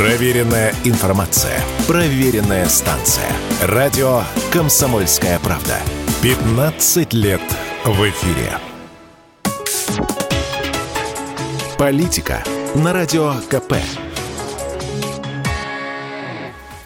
Проверенная информация. Проверенная станция. Радио «Комсомольская правда». 15 лет в эфире. Политика на Радио КП.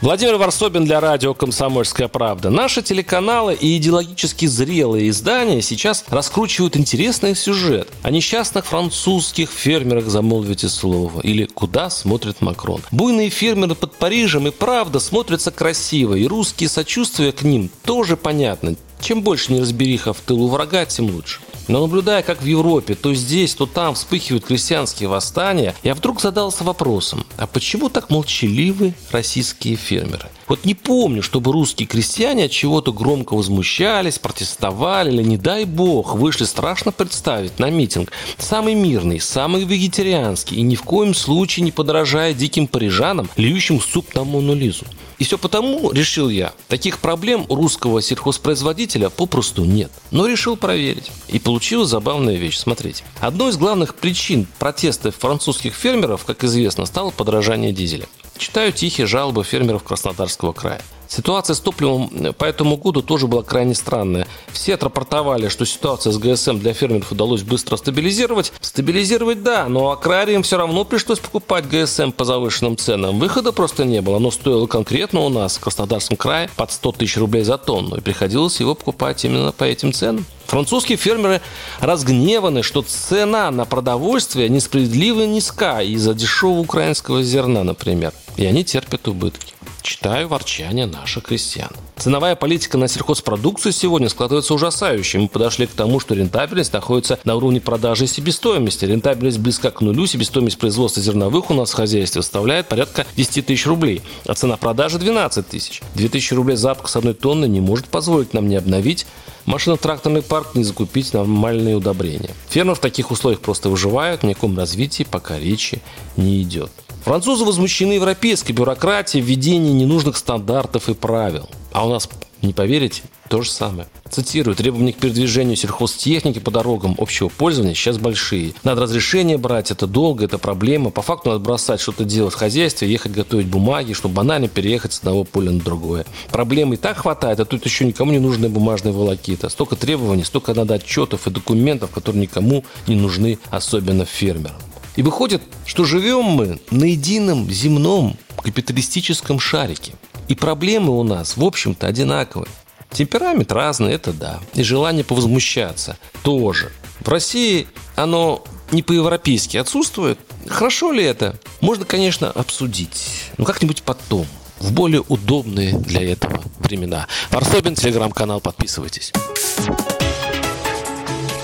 Владимир Варсобин для радио «Комсомольская правда». Наши телеканалы и идеологически зрелые издания сейчас раскручивают интересный сюжет о несчастных французских фермерах «Замолвите слово» или «Куда смотрит Макрон». Буйные фермеры под Парижем и правда смотрятся красиво, и русские сочувствия к ним тоже понятны. Чем больше неразбериха в тылу врага, тем лучше. Но наблюдая, как в Европе то здесь, то там вспыхивают крестьянские восстания, я вдруг задался вопросом, а почему так молчаливы российские фермеры? Вот не помню, чтобы русские крестьяне от чего-то громко возмущались, протестовали или, не дай бог, вышли страшно представить на митинг. Самый мирный, самый вегетарианский и ни в коем случае не подражая диким парижанам, льющим суп на Мону Лизу. И все потому, решил я, таких проблем у русского сельхозпроизводителя попросту нет. Но решил проверить. И получилась забавная вещь. Смотрите. Одной из главных причин протестов французских фермеров, как известно, стало подражание дизеля. Читаю тихие жалобы фермеров Краснодарского края. Ситуация с топливом э, по этому году тоже была крайне странная. Все отрапортовали, что ситуация с ГСМ для фермеров удалось быстро стабилизировать. Стабилизировать да, но аграриям все равно пришлось покупать ГСМ по завышенным ценам. Выхода просто не было. Оно стоило конкретно у нас в Краснодарском крае под 100 тысяч рублей за тонну. И приходилось его покупать именно по этим ценам. Французские фермеры разгневаны, что цена на продовольствие несправедливо низка из-за дешевого украинского зерна, например. И они терпят убытки. Читаю ворчание наших крестьян. Ценовая политика на сельхозпродукцию сегодня складывается ужасающе. Мы подошли к тому, что рентабельность находится на уровне продажи и себестоимости. Рентабельность близка к нулю, себестоимость производства зерновых у нас в хозяйстве составляет порядка 10 тысяч рублей, а цена продажи 12 тысяч. 2 тысячи рублей запуск с одной тонны не может позволить нам не обновить машино-тракторный парк, не закупить нормальные удобрения. Фермеры в таких условиях просто выживают, ни о каком развитии пока речи не идет. Французы возмущены европейской бюрократией, введением ненужных стандартов и правил. А у нас, не поверите, то же самое. Цитирую, требования к передвижению сельхозтехники по дорогам общего пользования сейчас большие. Надо разрешение брать, это долго, это проблема. По факту надо бросать что-то делать в хозяйстве, ехать готовить бумаги, чтобы банально переехать с одного поля на другое. Проблем и так хватает, а тут еще никому не нужны бумажные волокита. Столько требований, столько надо отчетов и документов, которые никому не нужны, особенно фермерам. И выходит, что живем мы на едином земном капиталистическом шарике. И проблемы у нас, в общем-то, одинаковые. Темперамент разный, это да. И желание повозмущаться тоже. В России оно не по-европейски отсутствует. Хорошо ли это? Можно, конечно, обсудить. Но как-нибудь потом. В более удобные для этого времена. Варсобин, телеграм-канал, подписывайтесь.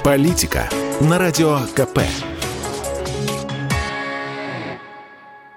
Политика на радио КП.